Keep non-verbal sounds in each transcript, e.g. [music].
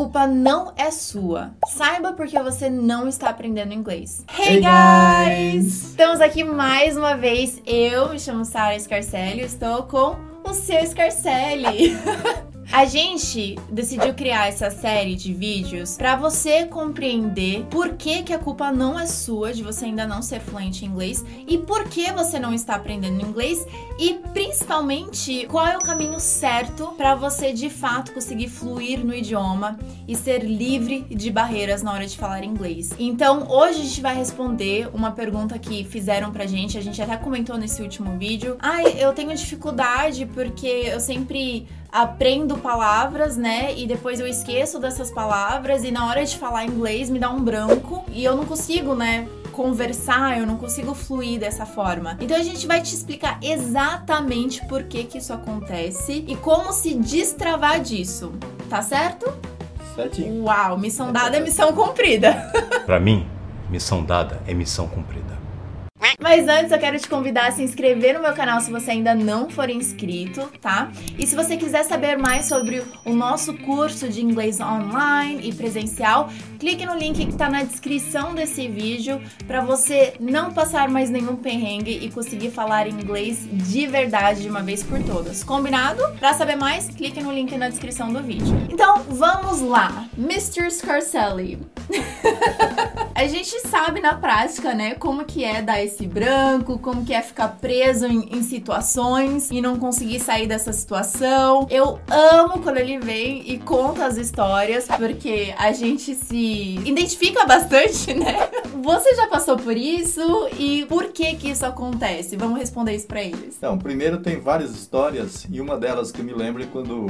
culpa não é sua. Saiba porque você não está aprendendo inglês. Hey, guys! Estamos aqui mais uma vez. Eu me chamo Sara Scarcelli e estou com o seu Scarcelli. [laughs] A gente decidiu criar essa série de vídeos para você compreender por que, que a culpa não é sua de você ainda não ser fluente em inglês e por que você não está aprendendo inglês e principalmente qual é o caminho certo para você de fato conseguir fluir no idioma e ser livre de barreiras na hora de falar inglês. Então, hoje a gente vai responder uma pergunta que fizeram pra gente, a gente até comentou nesse último vídeo. Ai, ah, eu tenho dificuldade porque eu sempre aprendo palavras, né? E depois eu esqueço dessas palavras e na hora de falar inglês me dá um branco e eu não consigo, né? conversar, eu não consigo fluir dessa forma. Então a gente vai te explicar exatamente por que que isso acontece e como se destravar disso. Tá certo? Certinho. Uau, missão dada é missão cumprida. Para mim, missão dada é missão cumprida. Mas antes eu quero te convidar a se inscrever no meu canal se você ainda não for inscrito, tá? E se você quiser saber mais sobre o nosso curso de inglês online e presencial, clique no link que tá na descrição desse vídeo para você não passar mais nenhum perrengue e conseguir falar inglês de verdade de uma vez por todas. Combinado? Para saber mais, clique no link na descrição do vídeo. Então, vamos lá. Mr. Scarcelli. [laughs] a gente sabe na prática, né, como que é dar esse branco, como que é ficar preso em, em, situações e não conseguir sair dessa situação. Eu amo quando ele vem e conta as histórias, porque a gente se identifica bastante, [laughs] né? Você já passou por isso e por que que isso acontece? Vamos responder isso para eles. Então, primeiro tem várias histórias e uma delas que eu me lembro é quando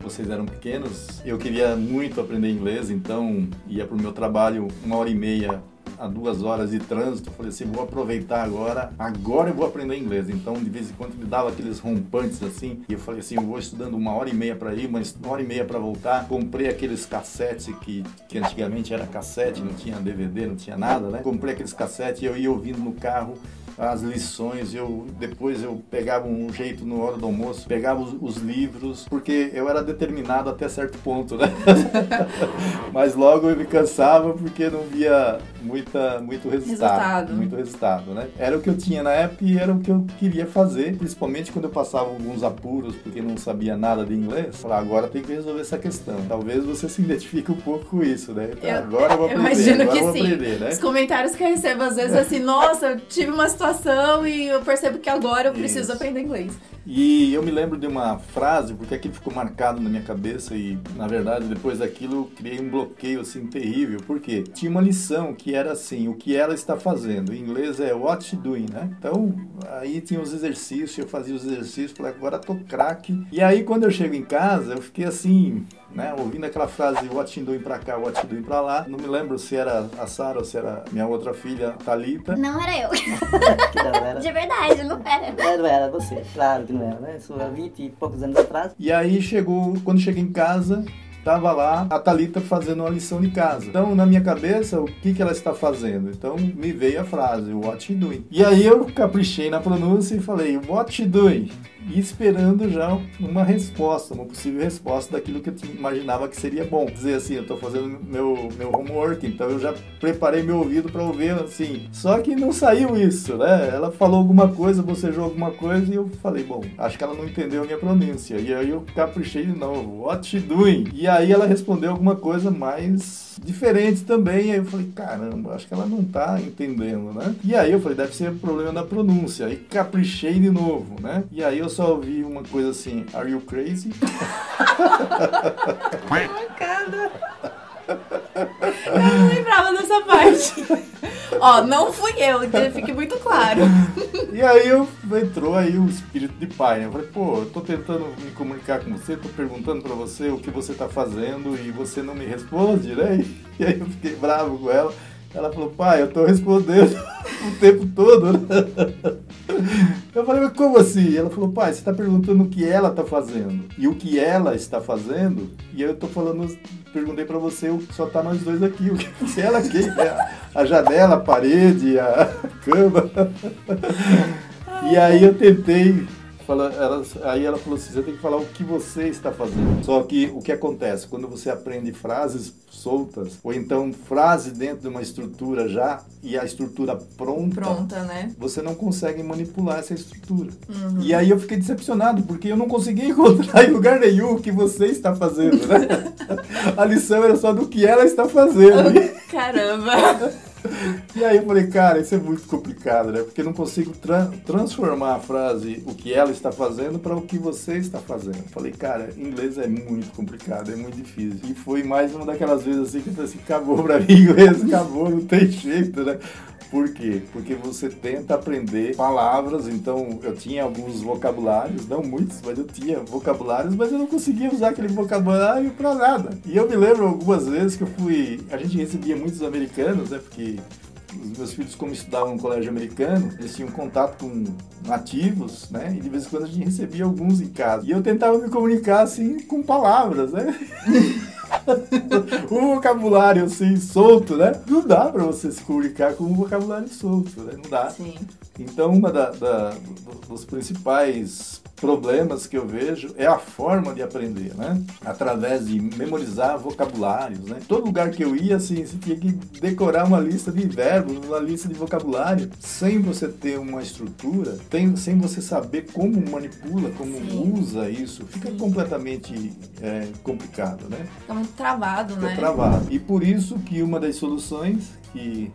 vocês eram pequenos, eu queria muito aprender inglês, então ia para o meu trabalho uma hora e meia a duas horas de trânsito. Eu falei assim, vou aproveitar agora, agora eu vou aprender inglês. Então, de vez em quando, me dava aqueles rompantes assim. E eu falei assim, eu vou estudando uma hora e meia para ir, uma hora e meia para voltar. Comprei aqueles cassetes que, que antigamente era cassete, não tinha DVD, não tinha nada, né? Comprei aqueles cassetes e eu ia ouvindo no carro as lições, eu depois eu pegava um jeito no hora do almoço, pegava os, os livros, porque eu era determinado até certo ponto, né? [laughs] Mas logo eu me cansava porque não via muita, muito resultado, resultado, muito resultado, né? Era o que eu tinha na época e era o que eu queria fazer, principalmente quando eu passava alguns apuros porque não sabia nada de inglês. Falar, agora tem que resolver essa questão. Talvez você se identifique um pouco com isso, né? Então, eu, agora eu vou [laughs] aprender, imagino agora que vou sim. aprender, né? Os comentários que eu recebo às vezes é assim, nossa, eu tive uma situação e eu percebo que agora eu preciso Isso. aprender inglês. E eu me lembro de uma frase, porque aquilo ficou marcado na minha cabeça e, na verdade, depois daquilo eu criei um bloqueio assim terrível, porque tinha uma lição que era assim, o que ela está fazendo. Em inglês é what she doing, né? Então, aí tinha os exercícios, eu fazia os exercícios, falei, agora tô craque. E aí quando eu chego em casa, eu fiquei assim, né, ouvindo aquela frase what she doing pra cá, what she doing pra lá. Não me lembro se era a Sara ou se era minha outra filha, Talita. Não era eu. [laughs] não, era... De verdade, não era. Não era você, claro que não era, né? Isso há 20 e poucos anos atrás. E aí chegou, quando cheguei em casa, estava lá a Talita fazendo uma lição de casa. Então, na minha cabeça, o que, que ela está fazendo? Então, me veio a frase, what she doing? E aí eu caprichei na pronúncia e falei, what she doing? E esperando já uma resposta, uma possível resposta daquilo que eu imaginava que seria bom. Dizer assim, eu estou fazendo meu, meu homework, então eu já preparei meu ouvido para ouvir assim. Só que não saiu isso, né? Ela falou alguma coisa, bocejou alguma coisa e eu falei, bom, acho que ela não entendeu a minha pronúncia. E aí eu caprichei de novo, what she doing? E aí ela respondeu alguma coisa mais diferente também. Aí eu falei, caramba, acho que ela não tá entendendo, né? E aí eu falei, deve ser problema da pronúncia. Aí caprichei de novo, né? E aí eu só ouvi uma coisa assim, are you crazy? [laughs] Cara. Eu não lembrava dessa parte. Ó, não fui eu, que fique muito claro. E aí eu, entrou aí o espírito de pai, né? Eu falei, pô, eu tô tentando me comunicar com você, tô perguntando pra você o que você tá fazendo e você não me responde, né? E [laughs] aí eu fiquei bravo com ela. Ela falou, pai, eu tô respondendo [laughs] o tempo todo. Eu falei, mas como assim? Ela falou, pai, você está perguntando o que ela está fazendo e o que ela está fazendo, e eu estou falando, perguntei para você, só tá nós dois aqui, o que [laughs] ela quer, né? a janela, a parede, a [laughs] cama. E aí eu tentei fala, ela, aí ela falou assim, você tem que falar o que você está fazendo. Só que o que acontece? Quando você aprende frases soltas, ou então frase dentro de uma estrutura já, e a estrutura pronta, Pronta, né? você não consegue manipular essa estrutura. Uhum. E aí eu fiquei decepcionado, porque eu não consegui encontrar [laughs] em lugar nenhum o que você está fazendo, né? [laughs] a lição era só do que ela está fazendo. Caramba! [laughs] E aí eu falei, cara, isso é muito complicado, né? Porque eu não consigo tra transformar a frase o que ela está fazendo para o que você está fazendo. Eu falei, cara, inglês é muito complicado, é muito difícil. E foi mais uma daquelas vezes assim que eu falei assim, acabou pra mim, [laughs] inglês, acabou, não tem jeito, né? Por quê? Porque você tenta aprender palavras, então eu tinha alguns vocabulários, não muitos, mas eu tinha vocabulários, mas eu não conseguia usar aquele vocabulário para nada. E eu me lembro algumas vezes que eu fui. A gente recebia muitos americanos, né? Porque os meus filhos, como estudavam no colégio americano, eles tinham contato com nativos, né? E de vez em quando a gente recebia alguns em casa. E eu tentava me comunicar assim com palavras, né? [laughs] [laughs] um vocabulário assim solto, né? Não dá para você se comunicar com um vocabulário solto, né? Não dá. Sim. Então, uma da, da, dos principais problemas que eu vejo é a forma de aprender, né? Através de memorizar vocabulários, né? Todo lugar que eu ia, assim, você tinha que decorar uma lista de verbos, uma lista de vocabulário, sem você ter uma estrutura, tem, sem você saber como manipula, como Sim. usa isso, fica Sim. completamente é, complicado, né? Fica muito travado, Fica né? travado. E por isso que uma das soluções que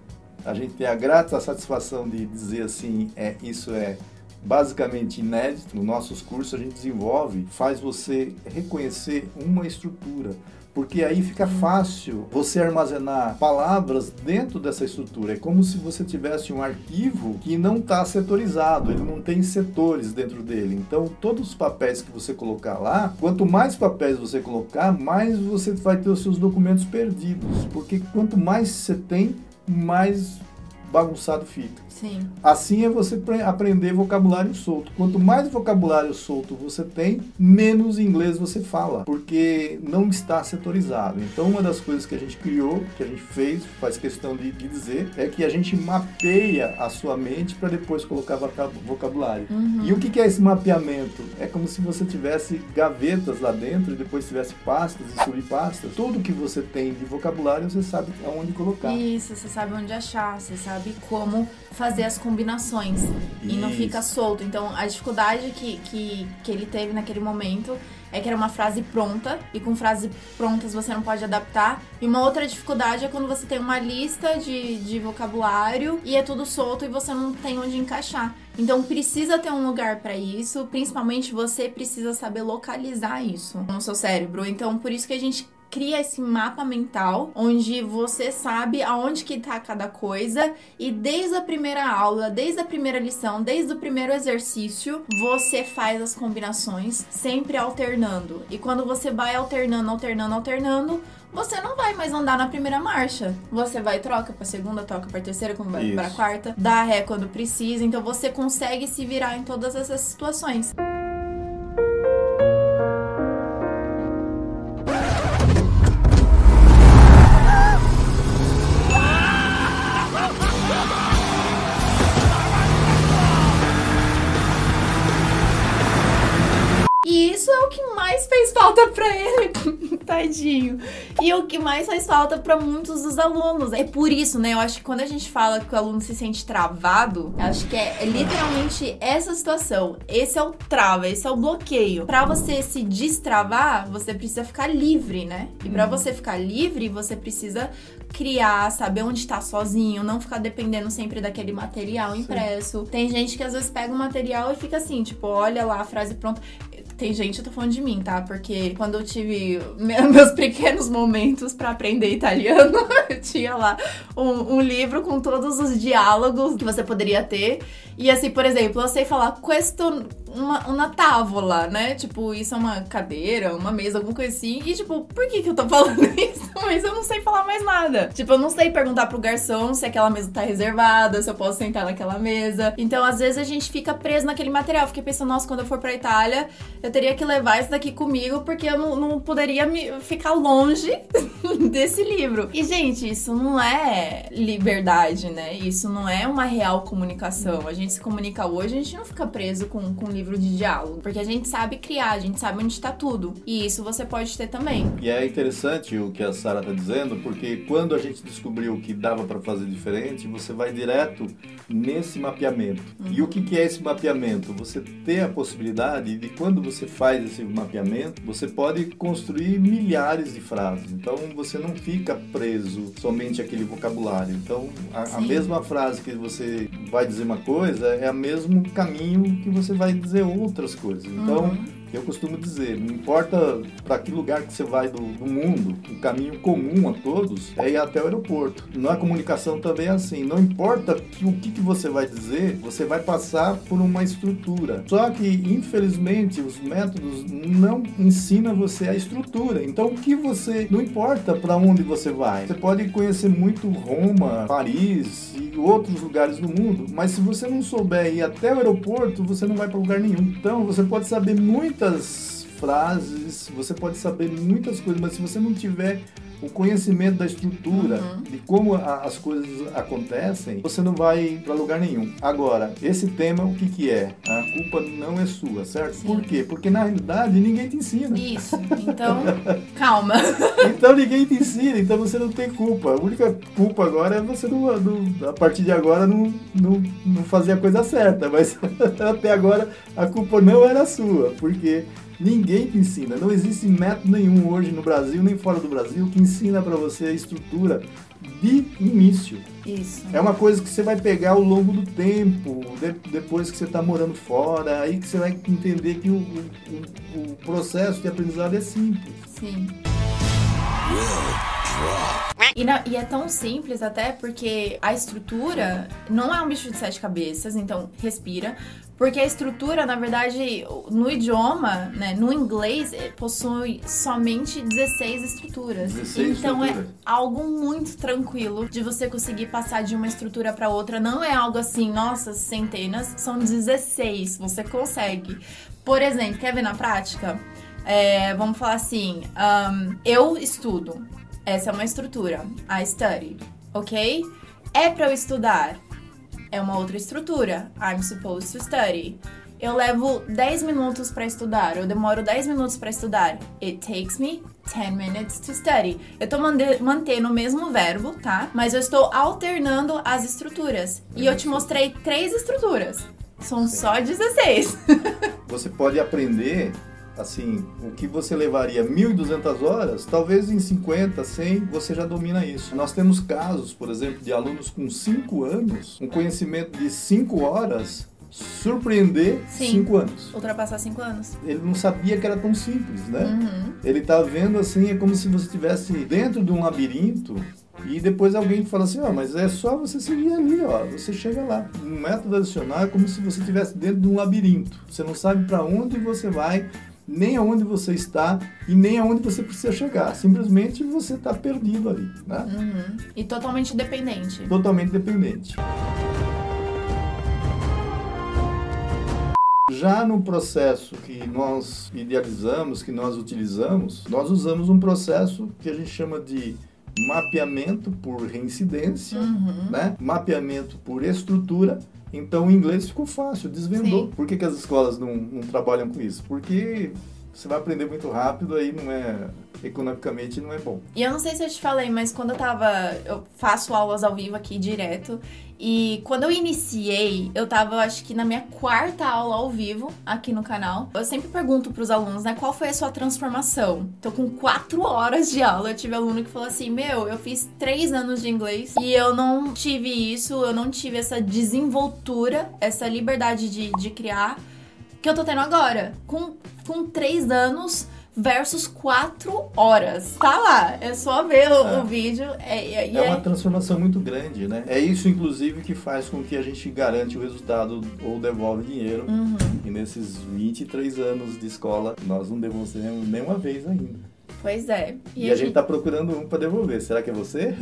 a gente tem a grata satisfação de dizer assim, é isso é basicamente inédito, nos nossos cursos a gente desenvolve, faz você reconhecer uma estrutura. Porque aí fica fácil você armazenar palavras dentro dessa estrutura. É como se você tivesse um arquivo que não está setorizado, ele não tem setores dentro dele. Então, todos os papéis que você colocar lá, quanto mais papéis você colocar, mais você vai ter os seus documentos perdidos. Porque quanto mais você tem, mais bagunçado fica. Sim. Assim é você pre- aprender vocabulário solto. Quanto mais vocabulário solto você tem, menos inglês você fala, porque não está setorizado. Então, uma das coisas que a gente criou, que a gente fez, faz questão de, de dizer, é que a gente mapeia a sua mente para depois colocar voca- vocabulário. E o que que é esse mapeamento? É como se você tivesse gavetas lá dentro e depois tivesse pastas e subpastas. Tudo que você tem de vocabulário, você sabe aonde colocar. Isso, você sabe onde achar, você sabe como fazer as combinações e não Isso. fica solto. Então, a dificuldade que, que, que ele teve naquele momento é que era uma frase pronta e com frases prontas você não pode adaptar. E uma outra dificuldade é quando você tem uma lista de, de vocabulário e é tudo solto e você não tem onde encaixar. Então precisa ter um lugar para isso, principalmente você precisa saber localizar isso no seu cérebro. Então por isso que a gente cria esse mapa mental onde você sabe aonde que tá cada coisa e desde a primeira aula, desde a primeira lição, desde o primeiro exercício, você faz as combinações sempre alternando. E quando você vai alternando, alternando, alternando, você não vai mais andar na primeira marcha. Você vai troca pra segunda, troca pra terceira, quando vai pra quarta, dá ré quando precisa. Então você consegue se virar em todas essas situações. E tadinho. E o que mais faz falta pra muitos dos alunos. É por isso, né? Eu acho que quando a gente fala que o aluno se sente travado, eu acho que é literalmente essa situação. Esse é o trava, esse é o bloqueio. Pra você se destravar, você precisa ficar livre, né? E pra você ficar livre, você precisa criar, saber onde tá sozinho, não ficar dependendo sempre daquele material impresso. Tem gente que às vezes pega o material e fica assim, tipo, olha lá a frase pronta. Tem gente, eu tô falando de mim, tá? Porque quando eu tive me- [laughs] meus pequenos momentos pra aprender italiano, [laughs] eu tinha lá um, um livro com todos os diálogos que você poderia ter. E assim, por exemplo, eu sei falar questo uma, uma távola, né? Tipo, isso é uma cadeira, uma mesa, alguma coisa assim. E tipo, por que que eu tô [laughs] falando isso? Mas eu não sei falar mais nada. Tipo, eu não sei perguntar pro garçom se aquela mesa tá reservada, se eu posso sentar naquela mesa. Então, às vezes, a gente fica preso naquele material. Fiquei pensando, nossa, quando eu for pra Itália, eu teria que levar isso daqui comigo, porque eu não, não poderia me ficar longe [laughs] desse livro. E, gente, isso não é liberdade, né? Isso não é uma real comunicação. A gente se comunica hoje, a gente não fica preso com, com livro de diálogo. Porque a gente sabe criar, a gente sabe onde tá tudo. E isso você pode ter também. E é interessante o que a Sara tá dizendo, porque quando a gente descobriu que dava para fazer diferente, você vai direto nesse mapeamento. Uhum. E o que, que é esse mapeamento? Você ter a possibilidade de quando você faz esse mapeamento, você pode construir milhares de frases. Então você não fica preso somente àquele vocabulário. Então a, a mesma frase que você vai dizer uma coisa é o mesmo caminho que você vai dizer outras coisas. Então uhum eu costumo dizer, não importa para que lugar que você vai do, do, mundo, o caminho comum a todos é ir até o aeroporto. Na comunicação também é assim, não importa que, o que, que você vai dizer, você vai passar por uma estrutura. Só que, infelizmente, os métodos não ensinam você a estrutura. Então, o que você, não importa para onde você vai, você pode conhecer muito Roma, Paris e outros lugares do mundo, mas se você não souber ir até o aeroporto, você não vai para lugar nenhum. Então, você pode saber muito muitas frases, você pode saber muitas coisas, mas se você não tiver o conhecimento da estrutura, uhum. de como a, as coisas acontecem, você não vai para lugar nenhum. Agora, esse tema, o que, que é? A culpa não é sua, certo? Sim. Por quê? Porque na realidade ninguém te ensina. Isso. Então, [laughs] calma. então ninguém te ensina, então você não tem culpa. A única culpa agora é você, não, não, a partir de agora, não, não, não fazer a coisa certa. Mas [laughs] até agora a culpa não era sua, porque Ninguém te ensina. Não existe método nenhum hoje no Brasil, nem fora do Brasil, que ensina para você a estrutura de início. Isso. É uma coisa que você vai pegar ao longo do tempo, de, depois que você está morando fora, aí que você vai entender que o, o, o processo de aprendizado é simples. Sim. E, não, e, é tão simples até porque a estrutura não é um bicho de sete cabeças, então respira. Porque a estrutura, na verdade, no idioma, né, no inglês, eh, possui somente 16 estruturas. 16 então estruturas. é algo muito tranquilo de você conseguir passar de uma estrutura para outra. Não é algo assim, nossa, centenas, são 16. Você consegue. Por exemplo, quer ver na prática? É, vamos falar assim, um, eu estudo. Essa é uma estrutura. I study, ok? É para eu estudar é uma outra estrutura. I'm supposed to study. Eu levo 10 minutos para estudar, eu demoro 10 minutos para estudar. It takes me 10 minutes to study. Eu tô mantendo o mesmo verbo, tá? Mas eu estou alternando as estruturas. E eu te mostrei três estruturas. São só 16. [laughs] Você pode aprender assim, o que você levaria 1.200 horas, talvez em 50, 100 você já domina isso. Nós temos casos, por exemplo, de alunos com 5 anos, um conhecimento de 5 horas surpreender 5 anos. Ultrapassar 5 anos. Ele não sabia que era tão simples, né? Uhum. Ele tá vendo assim, é como se você estivesse dentro de um labirinto e depois alguém fala assim, ó, oh, mas é só você seguir ali, ó, você chega lá. Um método adicional é como se você estivesse dentro de um labirinto. Você não sabe para onde você vai, nem aonde você está e nem aonde você precisa chegar. Simplesmente você está perdido ali, né? Uhum. E totalmente dependente. Totalmente dependente. Já no processo que nós idealizamos, que nós utilizamos, nós usamos um processo que a gente chama de mapeamento por reincidência, uhum. né? mapeamento por estrutura então o inglês ficou fácil, desvendou. Sim. Por que, que as escolas não, não trabalham com isso? Porque você vai aprender muito rápido, aí não é economicamente não é bom. E eu não sei se eu te falei, mas quando eu tava. Eu faço aulas ao vivo aqui direto. E quando eu iniciei, eu tava, acho que na minha quarta aula ao vivo aqui no canal. Eu sempre pergunto pros alunos, né, qual foi a sua transformação? Então, com quatro horas de aula, eu tive aluno que falou assim: Meu, eu fiz três anos de inglês e eu não tive isso, eu não tive essa desenvoltura, essa liberdade de, de criar que eu tô tendo agora. Com, com três anos versus 4 horas. Tá lá, é só ver o, é. o vídeo. É, é, é, uma transformação muito grande, né? É isso, inclusive, que faz com que a gente garante o resultado ou devolve dinheiro. Uhum. E nesses 23 anos de escola, nós não devolvemos nenhuma vez ainda. Pois é. E, a, gente tá procurando um pra devolver. Será que é você?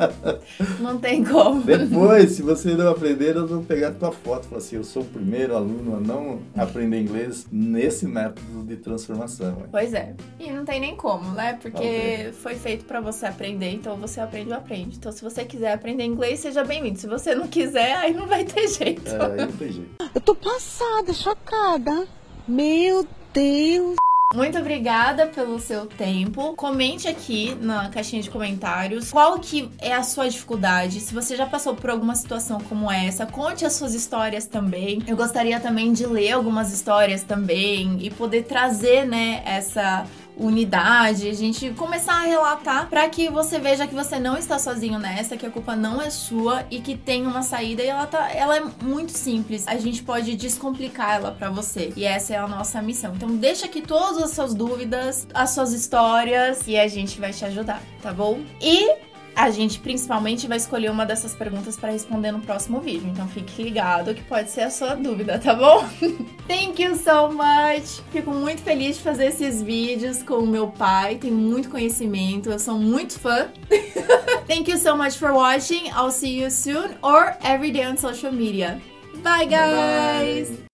[laughs] Não tem como. Depois, se você não aprender, nós vamos pegar a tua foto e falar assim, eu sou o primeiro aluno a não aprender inglês nesse método de transformação. Pois é. E não tem nem como, né? Porque foi feito pra você aprender, então você aprende ou aprende. Então se você quiser aprender inglês, seja bem-vindo. Se você não quiser, aí não vai ter jeito. É, aí não tem jeito. Eu tô passada, chocada. Meu Deus. Muito obrigada pelo seu tempo. Comente aqui na caixinha de comentários qual que é a sua dificuldade. Se você já passou por alguma situação como essa, conte as suas histórias também. Eu gostaria também de ler algumas histórias também e poder trazer, né, essa unidade, a gente começar a relatar para que você veja que você não está sozinho nessa, que a culpa não é sua e que tem uma saída e ela tá, ela é muito simples. A gente pode descomplicar ela para você. E essa é a nossa missão. Então deixa aqui todas as suas dúvidas, as suas histórias e a gente vai te ajudar, tá bom? E a gente principalmente vai escolher uma dessas perguntas para responder no próximo vídeo. Então fique ligado que pode ser a sua dúvida, tá bom? [laughs] Thank you so much! Fico muito feliz de fazer esses vídeos com o meu pai, tem muito conhecimento, eu sou muito fã. [laughs] Thank you so much for watching. I'll see you soon or every day on social media. Bye, guys! Bye.